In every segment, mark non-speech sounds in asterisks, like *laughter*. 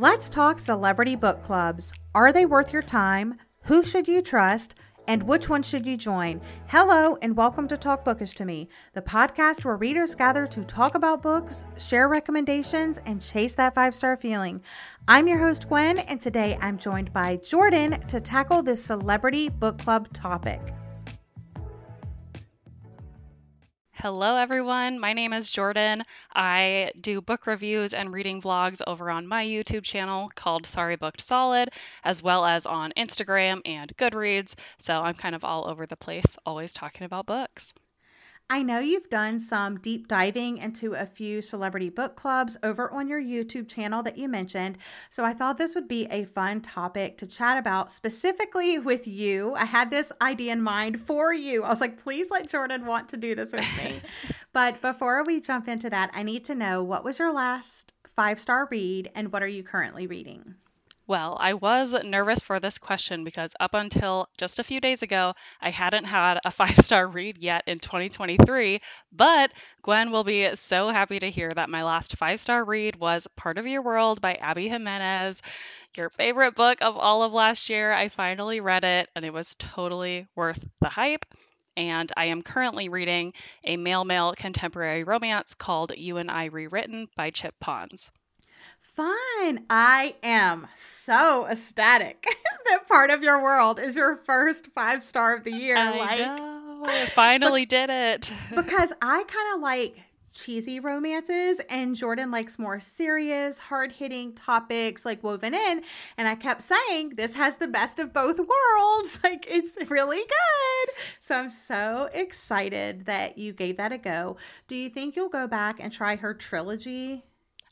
Let's talk celebrity book clubs. Are they worth your time? Who should you trust? And which one should you join? Hello, and welcome to Talk Bookish to Me, the podcast where readers gather to talk about books, share recommendations, and chase that five star feeling. I'm your host, Gwen, and today I'm joined by Jordan to tackle this celebrity book club topic. Hello, everyone. My name is Jordan. I do book reviews and reading vlogs over on my YouTube channel called Sorry Booked Solid, as well as on Instagram and Goodreads. So I'm kind of all over the place, always talking about books. I know you've done some deep diving into a few celebrity book clubs over on your YouTube channel that you mentioned. So I thought this would be a fun topic to chat about specifically with you. I had this idea in mind for you. I was like, please let Jordan want to do this with me. *laughs* but before we jump into that, I need to know what was your last five star read and what are you currently reading? Well, I was nervous for this question because up until just a few days ago, I hadn't had a *laughs* five star read yet in 2023. But Gwen will be so happy to hear that my last five star read was Part of Your World by Abby Jimenez. Your favorite book of all of last year. I finally read it and it was totally worth the hype. And I am currently reading a male male contemporary romance called You and I Rewritten by Chip Pons fun. I am so ecstatic *laughs* that part of your world is your first five star of the year. I like, know. *laughs* I finally but, did it. because *laughs* I kind of like cheesy romances and Jordan likes more serious, hard-hitting topics like woven in and I kept saying this has the best of both worlds. Like it's really good. So I'm so excited that you gave that a go. Do you think you'll go back and try her trilogy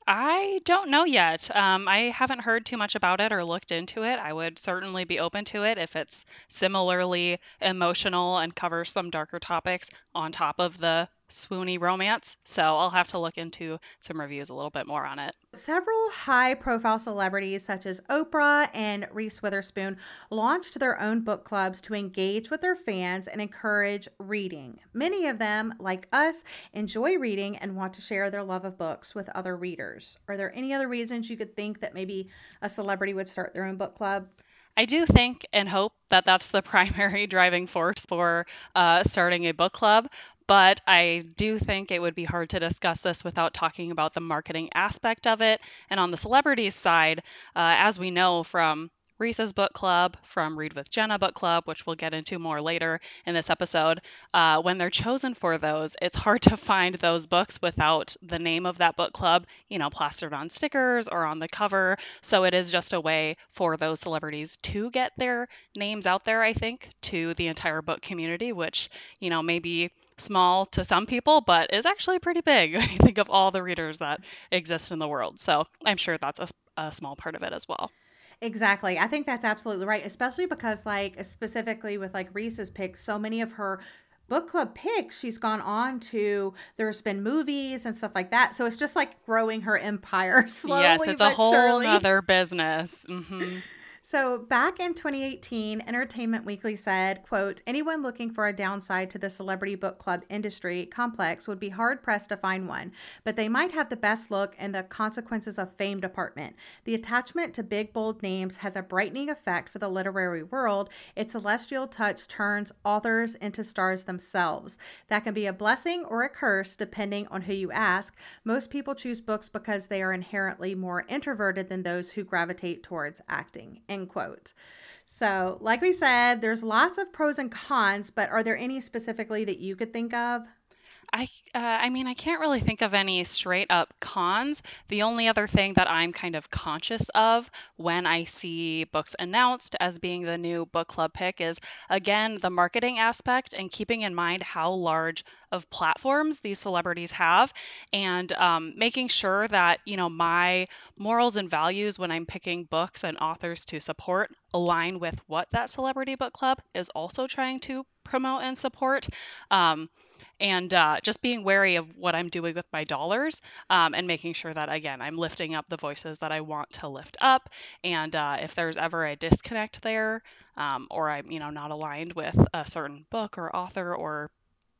I don't know yet. Um, I haven't heard too much about it or looked into it. I would certainly be open to it if it's similarly emotional and covers some darker topics on top of the swoony romance. So I'll have to look into some reviews a little bit more on it. Several high profile celebrities, such as Oprah and Reese Witherspoon, launched their own book clubs to engage with their fans and encourage reading. Many of them, like us, enjoy reading and want to share their love of books with other readers. Are there any other reasons you could think that maybe a celebrity would start their own book club? I do think and hope that that's the *laughs* primary driving force for uh, starting a book club. But I do think it would be hard to discuss this without talking about the marketing aspect of it. And on the celebrities side, uh, as we know from Reese's book club, from Read with Jenna book club, which we'll get into more later in this episode. Uh, when they're chosen for those, it's hard to find those books without the name of that book club, you know, plastered on stickers or on the cover. So it is just a way for those celebrities to get their names out there, I think, to the entire book community, which, you know, maybe small to some people, but is actually pretty big *laughs* when you think of all the readers that exist in the world. So I'm sure that's a, a small part of it as well. Exactly. I think that's absolutely right, especially because, like, specifically with like Reese's picks, so many of her book club picks she's gone on to there's been movies and stuff like that so it's just like growing her empire *laughs* slowly yes it's a whole surely. other business mm-hmm. So back in 2018, Entertainment Weekly said, quote, anyone looking for a downside to the celebrity book club industry complex would be hard pressed to find one, but they might have the best look in the consequences of fame department. The attachment to big bold names has a brightening effect for the literary world. Its celestial touch turns authors into stars themselves. That can be a blessing or a curse depending on who you ask. Most people choose books because they are inherently more introverted than those who gravitate towards acting. End quote. So, like we said, there's lots of pros and cons, but are there any specifically that you could think of? I uh, I mean, I can't really think of any straight up cons. The only other thing that I'm kind of conscious of when I see books announced as being the new book club pick is again the marketing aspect and keeping in mind how large of platforms these celebrities have and um, making sure that you know my morals and values when i'm picking books and authors to support align with what that celebrity book club is also trying to promote and support um, and uh, just being wary of what I'm doing with my dollars um, and making sure that, again, I'm lifting up the voices that I want to lift up. And uh, if there's ever a disconnect there, um, or I'm, you know, not aligned with a certain book or author or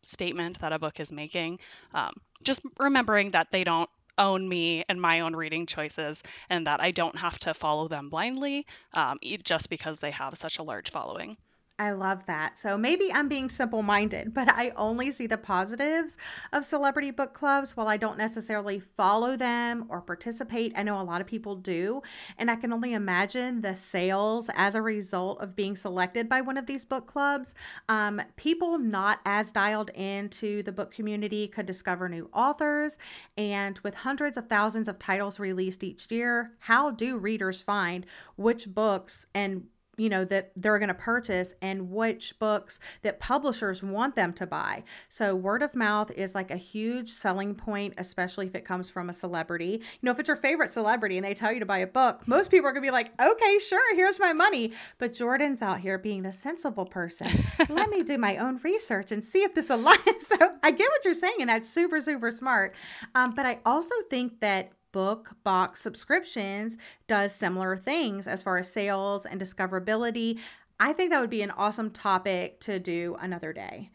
statement that a book is making, um, just remembering that they don't own me and my own reading choices, and that I don't have to follow them blindly um, just because they have such a large following. I love that. So maybe I'm being simple minded, but I only see the positives of celebrity book clubs while I don't necessarily follow them or participate. I know a lot of people do. And I can only imagine the sales as a result of being selected by one of these book clubs. Um, people not as dialed into the book community could discover new authors. And with hundreds of thousands of titles released each year, how do readers find which books and you know that they're going to purchase and which books that publishers want them to buy. So word of mouth is like a huge selling point especially if it comes from a celebrity. You know if it's your favorite celebrity and they tell you to buy a book most people are going to be like okay sure here's my money. But jordan's out here being the sensible person. *laughs* Let me do my own research and see if this *laughs* aligns. So i get what you're saying and that's super super smart. Um, but i also think that book box subscriptions does similar things as far as sales and discoverability. I think that would be an awesome topic to do another day.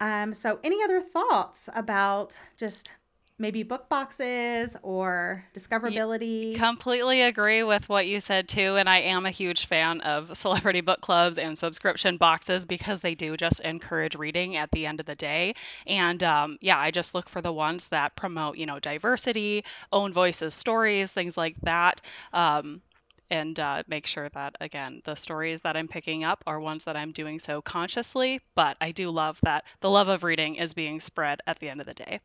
Um, so, any other thoughts about just maybe book boxes or discoverability. Completely agree with what you said too. And I am a huge fan of celebrity book clubs and subscription boxes because they do just encourage reading at the end of the day. And um, yeah, I just look for the ones that promote, you know, diversity, own voices, stories, things like that. Um, and uh, make sure that again the stories that i'm picking up are ones that i'm doing so consciously but i do love that the love of reading is being spread at the end of the day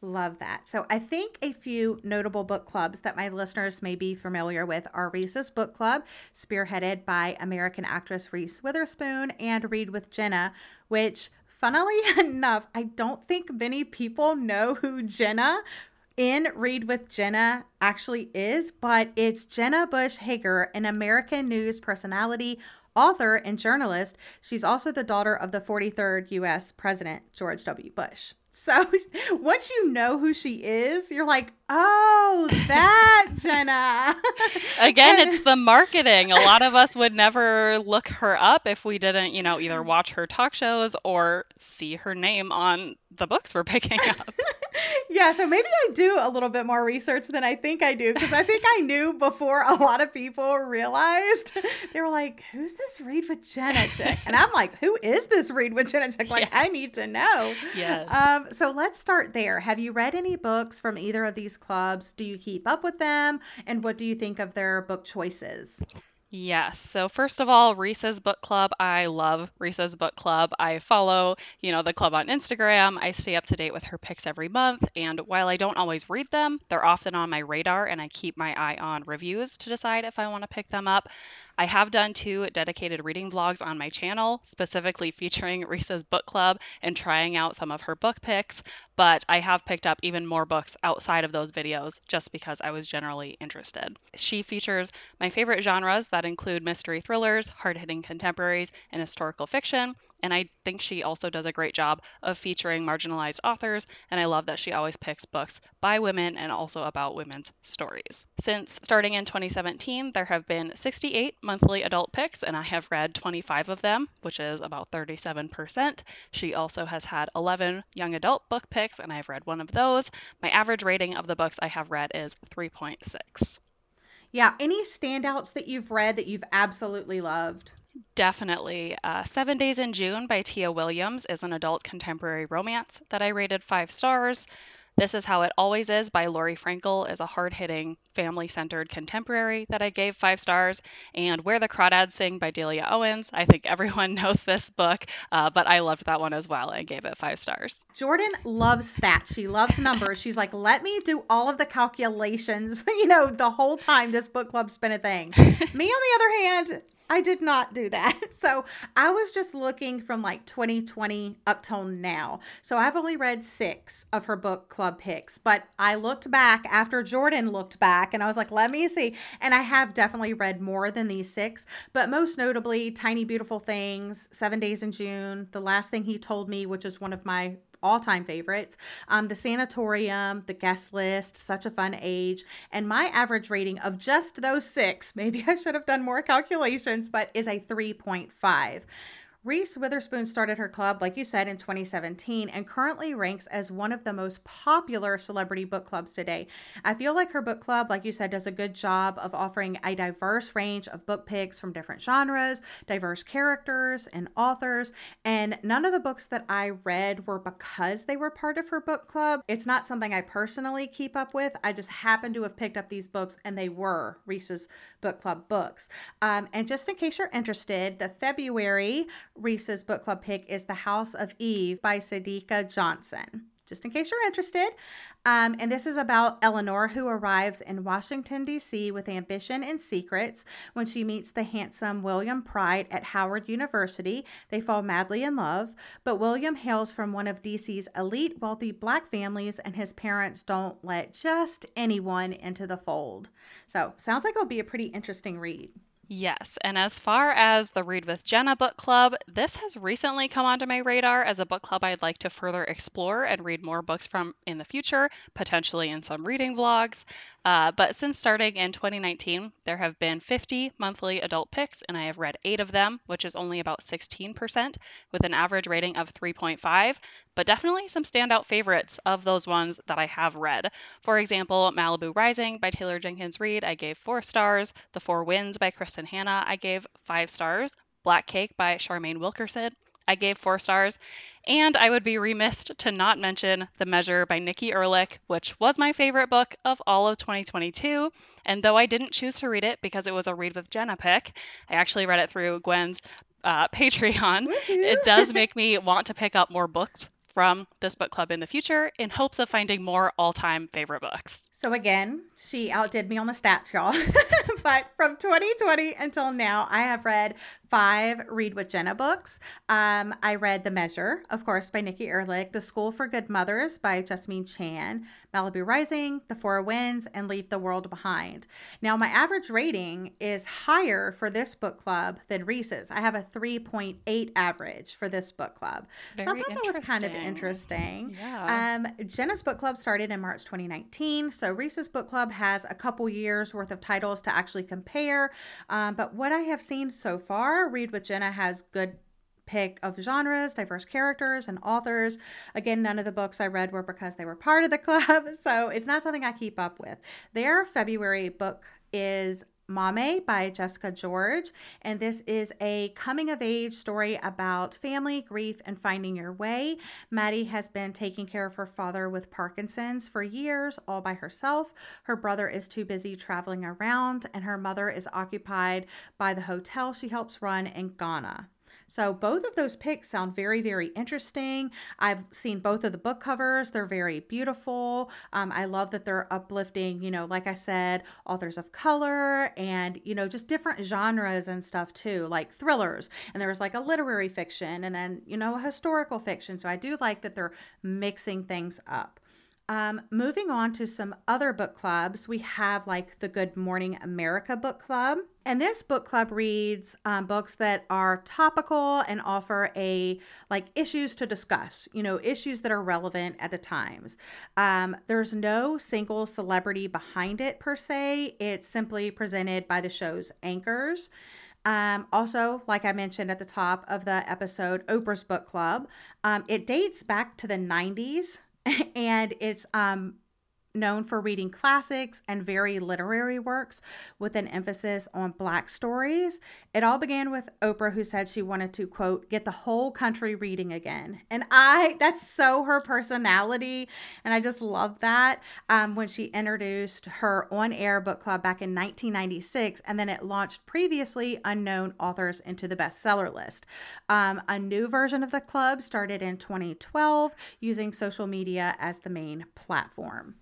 Love that. So, I think a few notable book clubs that my listeners may be familiar with are Reese's Book Club, spearheaded by American actress Reese Witherspoon, and Read with Jenna, which, funnily *laughs* enough, I don't think many people know who Jenna in Read with Jenna actually is, but it's Jenna Bush Hager, an American news personality, author, and journalist. She's also the daughter of the 43rd U.S. President, George W. Bush. *laughs* So once you know who she is, you're like, oh, that *laughs* Jenna. *laughs* Again, and- it's the marketing. A lot of us would never look her up if we didn't, you know, either watch her talk shows or see her name on the books we're *laughs* picking up. *laughs* yeah, so maybe I do a little bit more research than I think I do because I think I *laughs* knew before a lot of people realized. They were like, "Who's this Read with chick?" And I'm like, "Who is this Read with chick?" Like, yes. I need to know. Yes. Um. So let's start there. Have you read any books from either of these clubs? Do you keep up with them? And what do you think of their book choices? Yes. So first of all, Reese's Book Club. I love Reese's Book Club. I follow, you know, the club on Instagram. I stay up to date with her picks every month, and while I don't always read them, they're often on my radar and I keep my eye on reviews to decide if I want to pick them up. I have done two dedicated reading vlogs on my channel, specifically featuring *laughs* Reese's Book Club and trying out some of her book picks, but I have picked up even more books outside of those videos just because I was generally interested. She features my favorite genres that include mystery thrillers, hard hitting contemporaries, and historical fiction. And I think she also does a great job of featuring marginalized authors. And I love that she always picks books by women and also about women's stories. Since starting in 2017, there have been 68 monthly adult picks, and I have read 25 of them, which is about 37%. She also has had 11 young adult book picks, and I've read one of those. My average rating of the books I have read is 3.6. Yeah, any standouts that you've read that you've absolutely loved? Definitely. Uh, Seven Days in June by Tia Williams is an adult contemporary romance that I rated five stars. This Is How It Always Is by Laurie Frankel is a hard hitting, family centered contemporary that I gave five stars. And Where the Crawdads Sing by Delia Owens. I think *laughs* everyone knows this book, uh, but I loved that one as well and gave it five stars. Jordan loves stats. She loves numbers. She's like, let me do all of the calculations, *laughs* you know, the whole time this book club's been a thing. *laughs* me, on the other hand, I did not do that. *laughs* So I was just looking from like 2020 up till now. So I've only read six of her book club picks, but I looked back after Jordan looked back and I was like, let me see. And I have definitely read more than these six, but most notably Tiny Beautiful Things, Seven Days in June, The Last Thing He Told Me, which is one of my all time favorites. Um, the Sanatorium, The Guest List, Such a Fun Age, and my average rating of just those six, *laughs* maybe I should have done more calculations, but is a 3.5. Reese Witherspoon started her club, like you said, in 2017 and currently ranks as one of the most popular celebrity book clubs today. I feel like her book club, like you said, does a good job of offering a diverse range of book picks from different genres, diverse characters, and authors. And none of the books that I read were because they were part of her book club. It's not something I personally keep up with. I just happen to have picked up these books and they were Reese's book club books. Um, and just in case you're interested, the February Reese's book club pick is The House of Eve by Sadeqa Johnson just in case you're interested. Um, and this is about Eleanor, who arrives in Washington, D.C. with ambition and secrets. When she meets the handsome William Pride at Howard University, they fall madly in love. But William hails from one of D.C.'s elite wealthy black families, and his parents don't let just anyone into the fold. So, sounds like it'll be a pretty interesting read. Yes, and as far as the Read with Jenna book club, this has recently come onto my radar as a book club I'd like to further explore and read more books from in the future, potentially in some reading vlogs. Uh, but since starting in 2019, there have been 50 monthly adult picks, and I have read eight of them, which is only about 16%, with an average rating of 3.5. But definitely some standout favorites of those ones that I have read. For example, Malibu Rising by Taylor Jenkins Reid, I gave four stars. The Four Winds by Kristin Hannah, I gave five stars. Black Cake by Charmaine Wilkerson, I gave four stars. And I would be remiss to not mention The Measure by Nikki Erlick, which was my favorite book of all of 2022. And though I didn't choose to read it because it was a Read with Jenna pick, I actually read it through Gwen's uh, *laughs* Patreon. It does make me want to pick up more books from this book club in the future in hopes of finding more all time favorite books. So, again, she outdid me on the stats, y'all. *laughs* but from 2020 until now, I have read five Read with Jenna books. Um, I read The Measure, of course, by Nikki Erlick, The School for Good Mothers by Jessamine Chan, Malibu Rising, The Four Winds, and Leave the World Behind. Now, my average rating is higher for this book club than Reese's. I have a 3.8 average for this book club. Very so I thought that was kind of interesting. Yeah. Um, Jenna's book club started in March 2019. So Reese's book club has a couple years worth of titles to actually compare. Um, but what I have seen so far, Read with Jenna has good pick of genres, diverse characters, and authors. Again, none of the books I read were because they were part of the *laughs* club, so it's not something I keep up with. Their February book is Maame by Jessica George. And this is a coming of age story about family, grief, and finding your way. Maddie has been taking care of her father with Parkinson's for years, all by herself. Her brother is too busy traveling around, and her mother is occupied by the hotel she helps run in Ghana. So both of those picks sound very, very interesting. I've seen both of the book covers. They're very beautiful. Um, I love that they're uplifting, you know, like I said, authors of color and, you know, just different genres and stuff too, like thrillers. And there's like a literary fiction and then, you know, a historical fiction. So I do like that they're mixing things up. Um, moving on to some other book clubs, we have like the Good Morning America book club. And this book club reads um, books that are topical and offer a like issues to discuss, you know, issues that are relevant at the times. Um, there's no single celebrity behind it per se. It's simply presented by the show's anchors. Um, also, like I mentioned at the top of the episode, Oprah's Book Club. Um, it dates back to the 90s, *laughs* and it's um, known for reading classics and very literary works with an emphasis on black stories. It all began with Oprah who said she wanted to quote get the whole country reading again. And I that's so her personality and I just love that. Um, when she introduced her on-air book club back in 1996 and then it launched previously unknown authors into the bestseller list. Um, a new version of the club started in 2012 using social media as the main platform.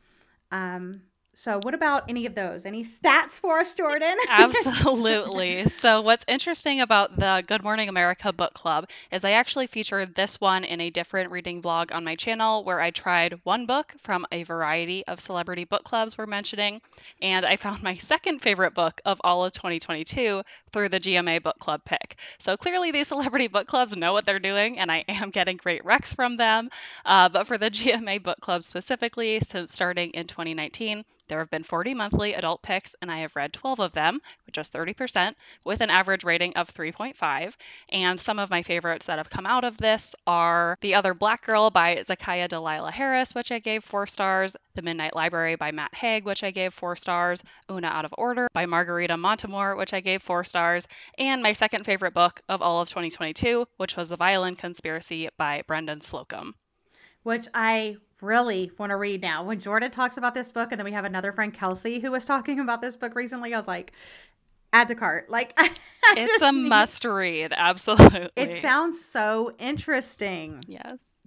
Um, so, what about any of those? Any stats for us, Jordan? *laughs* Absolutely. So, what's interesting about the Good Morning America book club is I actually featured this one in a different reading vlog on my channel where I tried one book from a variety of celebrity book clubs we're mentioning. And I found my second favorite book of all of 2022 through the GMA book club pick. So, clearly, these celebrity book clubs know what they're doing, and I am getting great recs from them. Uh, but for the GMA book club specifically, since starting in 2019, There have been 40 monthly adult picks, and I have read 12 of them, which is 30%, with an average rating of 3.5. And some of my favorites that have come out of this are The Other Black Girl by Zakiya Dalila Harris, which I gave four stars, The Midnight Library by Matt Haig, which I gave four stars, Oona Out of Order by Margarita Montimore, which I gave four stars, and my second favorite book of all of 2022, which was The Violin Conspiracy by Brendan Slocumb. Which I really want to read now. When Jordan talks about this book, and then we have another friend, Kelsey, who was talking about this book recently, I was like, add to cart. Like, *laughs* it's a need... must read. Absolutely. It sounds so interesting. Yes.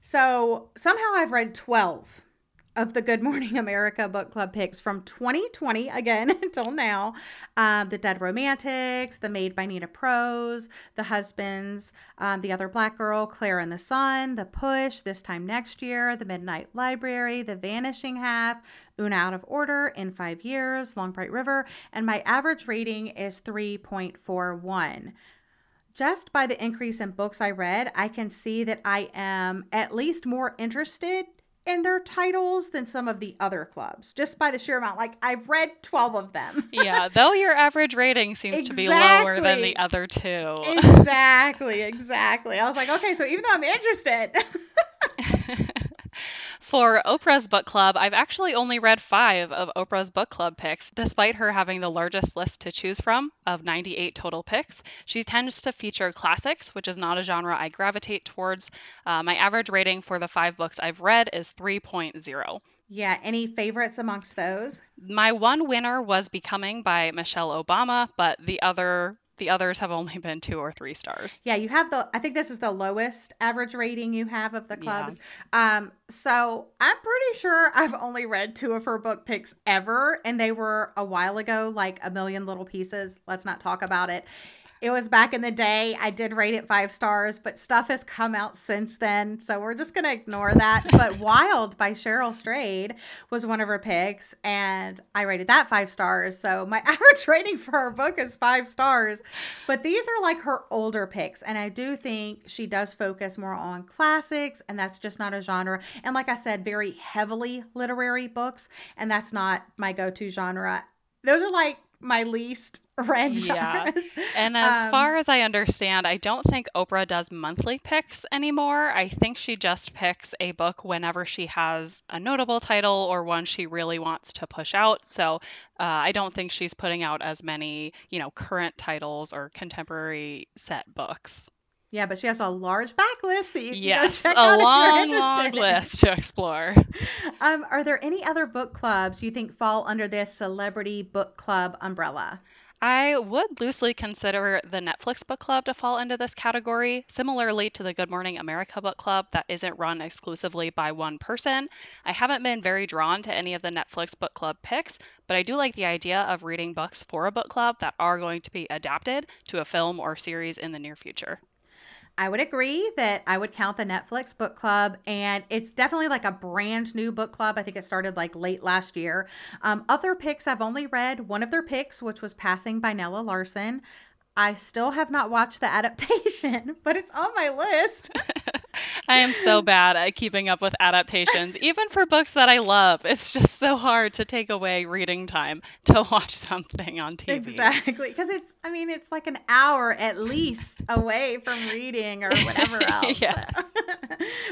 So somehow I've read 12 of the Good Morning *laughs* America book club picks from 2020 again *laughs* until now. Um, the Dead Romantics, The Maid by Nita Prose, The Husbands, um, The Other Black Girl, Claire and the Sun, The Push, This Time Next Year, The Midnight Library, The Vanishing Half, Oona Out of Order, In Five Years, Long Bright River, and my average rating is 3.41 just by the increase in books I read, I can see that I am at least more interested in their titles than some of the other clubs, just by the sheer amount. Like I've read 12 of them. *laughs* yeah, though your average rating seems exactly. to be lower than the other two. *laughs* exactly, exactly. I was like, okay, so even though I'm interested. *laughs* For Oprah's book club, I've actually only read five of Oprah's book club picks, despite her having the largest list to choose from of 98 total picks. She tends to feature classics, which is not a genre I gravitate towards. Uh, my average rating for the five books I've read is 3.0. Yeah, any favorites amongst those? My one winner was Becoming by Michelle Obama, but the other the others have only been two or three stars. Yeah, you have the I think this is the lowest average rating you have of the clubs. Yeah. Um so I'm pretty sure I've only read two of her book picks ever and they were a while ago like a million little pieces. Let's not talk about it. It was back in the day. I did rate it five stars, but stuff has come out since then. So we're just going to ignore that. *laughs* but Wild by Cheryl Strayed was one of her picks, and I rated that five stars. So my *laughs* average rating for her book is five stars. But these are like her older picks. And I do think she does focus more on classics, and that's just not a genre. And like I said, very heavily literary books, and that's not my go to genre. Those are like my least *laughs* yeah. And as um, far as I understand, I don't think Oprah does monthly picks anymore. I think she just picks a book whenever she has a notable title or one she really wants to push out. So uh, I don't think she's putting out as many, you know, current titles or contemporary set books. Yeah, but she has a large backlist that you can yes, go check a out long, long list to explore. *laughs* Um, are there any other book clubs you think fall under this celebrity book club umbrella? I would loosely consider the Netflix book club to fall into this category, similarly to the Good Morning America book club that isn't run exclusively by one person. I haven't been very drawn to any of the Netflix book club picks, but I do like the idea of reading books for a book club that are going to be adapted to a film or series in the near future. I would agree that I would count the Netflix book club, and it's definitely like a brand new book club. I think it started like late last year. Um, other picks, I've only read one of their picks, which was Passing by Nella Larsen. I still have not watched the *laughs* adaptation, but it's on my list. *laughs* I am so bad at keeping up with adaptations, *laughs* even for books that I love. It's just so hard to take away reading time to watch something on TV. Exactly. Because it's, I mean, it's like an hour at least away from reading or whatever else. yes.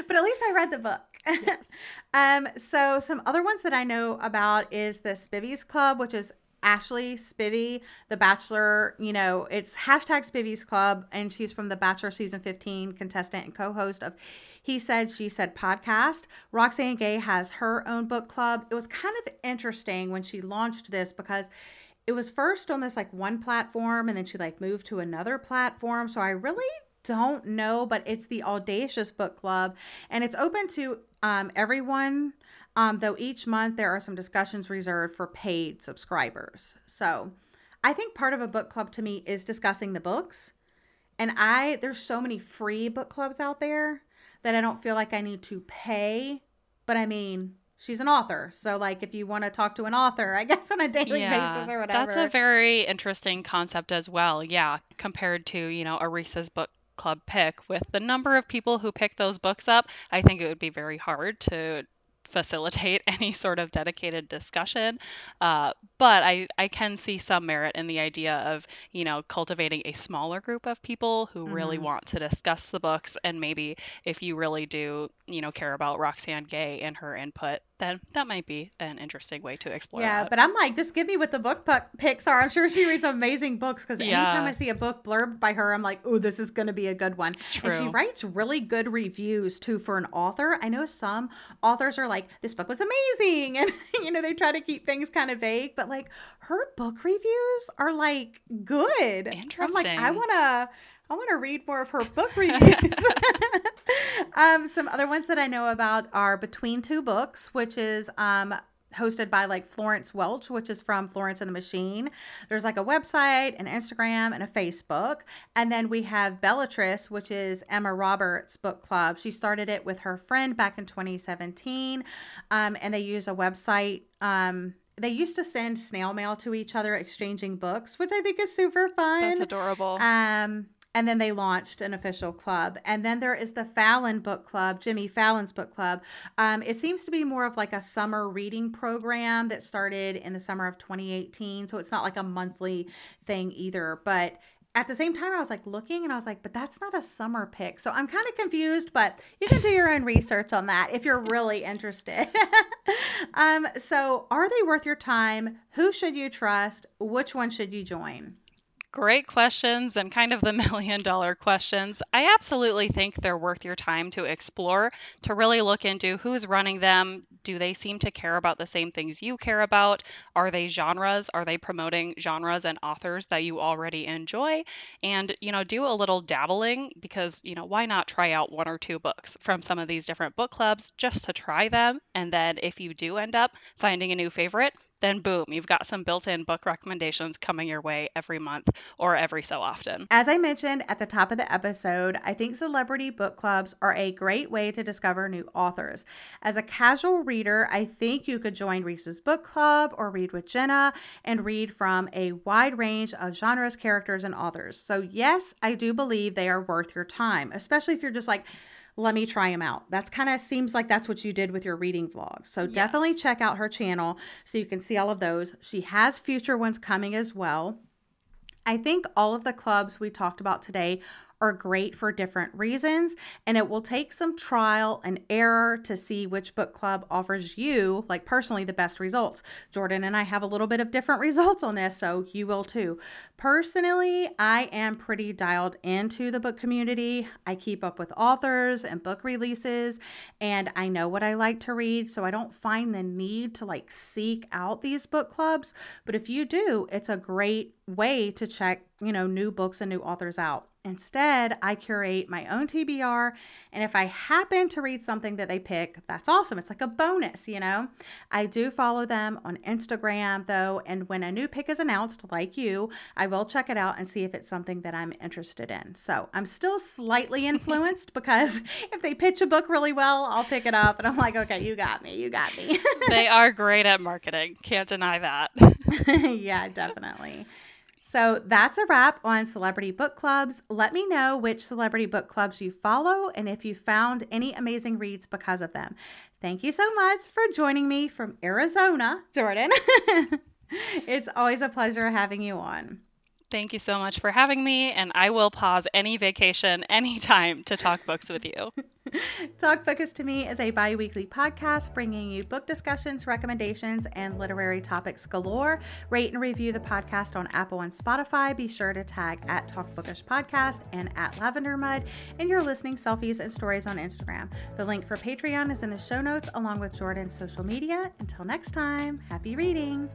but at least I read the book. Yes. um, so, some other ones that I know about is the Spivey's Club, which is Ashley Spivey, The Bachelor, you know, it's hashtag Spivey's Club, and she's from The Bachelor season 15 contestant and co host of He Said, She Said podcast. Roxane Gay has her own book club. It was kind of interesting when she launched this because it was first on this like one platform and then she like moved to another platform. So I really don't know, but it's the Audacious Book Club and it's open to um, everyone um, though each month there are some discussions reserved for paid subscribers. So I think part of a book club to me is discussing the books. And I, there's so many free book clubs out there that I don't feel like I need to pay. But I mean, she's an author. So, like, if you want to talk to an author, I *laughs* guess on a daily yeah, basis or whatever. That's a very interesting concept as well. Yeah. Compared to, you know, Arisa's book club pick with the number of people who pick those books up, I think it would be very hard to facilitate *laughs* any sort of dedicated discussion. Uh, but I, I can see some merit in the idea of, you know, cultivating a smaller group of people who mm-hmm. really want to discuss the books. And maybe if you really do, you know, care about Roxane Gay and her input, then that might be an interesting way to explore. Yeah, that. but I'm like, just give me what the book picks are. I'm sure she reads amazing books because yeah. anytime I see a book blurb by her, I'm like, oh, this is going to be a good one. True. And she writes really good reviews too for an author. I know some authors are like, this book was amazing, *laughs* and you know they try to keep things kind of vague, but like her book reviews are like good. Interesting. I'm like, I want to. I want to read more of her book *laughs* reviews. *laughs* um, some other ones that I know about are Between Two Books, which is um, hosted by like Florence Welch, which is from Florence and the Machine. There's like a website, an Instagram, and a Facebook. And then we have Belletrist, which is Emma Roberts' book club. She started it with her friend back in 2017. Um, and they use a website. Um, they used to send snail mail to each other exchanging books which i think is super fun that's adorable um and then they launched an official club. And then there is the Fallon Book Club, Jimmy Fallon's book club. Um, it seems to be more of like a summer reading program that started in the summer of 2018. So it's not like a monthly thing either. But at the same time, I was like looking and I was like, but that's not a summer pick. So I'm kind of confused, but you can do your own research on that if you're really interested. *laughs* um, so, are they worth your time? Who should you trust? Which one should you join? Great questions and kind of the *laughs* million dollar questions. I absolutely think they're worth your time to explore, to really look into who's running them. Do they seem to care about the same things you care about? Are they genres? Are they promoting genres and authors that you already enjoy? And, you know, do a little dabbling because, you know, why not try out one or two books from some of these different book clubs just to try them? And then if you do end up finding a new favorite, then boom, you've got some built in book recommendations coming your way every month or every so often. As I mentioned at the top of the episode, I think celebrity book clubs are a great way to discover new authors. As a casual reader, I think you could join Reese's Book Club or Read with Jenna and read from a wide range of genres, characters, and authors. So, yes, I do believe they are worth your time, especially if you're just like, let me try them out. That's kind of seems like that's what you did with your reading vlog. So yes. definitely check out her channel so you can see all of those. She has future ones coming as well. I think all of the clubs we talked about today are great for different reasons, and it will take some trial and error to see which book club offers you, like personally, the best results. Jordan and I have a little bit of different *laughs* results on this, so you will too. Personally, I am pretty dialed into the book community. I keep up with authors and book releases, and I know what I like to read, so I don't find the need to like seek out these book clubs. But if you do, it's a great way to check, you know, new books and new authors out. Instead, I curate my own TBR, and if I happen to read something that they pick, that's awesome. It's like a bonus, you know? I do follow them on Instagram though, and when a new pick is announced, like you, I will check it out and see if it's something that I'm interested in. So I'm still slightly influenced *laughs* because if they pitch a book really well, I'll pick it up and I'm like, okay, you got me, you got me. they are *laughs* great at marketing. Can't deny that. *laughs* yeah, definitely. So that's a wrap on celebrity book clubs. Let me know which celebrity book clubs you follow and if you found any amazing reads because of them. Thank you so much for joining me from Arizona, Jordan. *laughs* it's always a pleasure having you on. Thank you so much for having me, and I will pause any vacation anytime to talk books with you. *laughs* *laughs* Talk Bookish to Me is a bi weekly podcast bringing you book discussions, recommendations, and literary topics galore. Rate and review the podcast on Apple and Spotify. Be sure to tag at Talk Bookish Podcast and at Lavender Mud in your listening selfies and stories on Instagram. The link for Patreon is in the show notes along with Jordan's social media. Until next time, happy reading.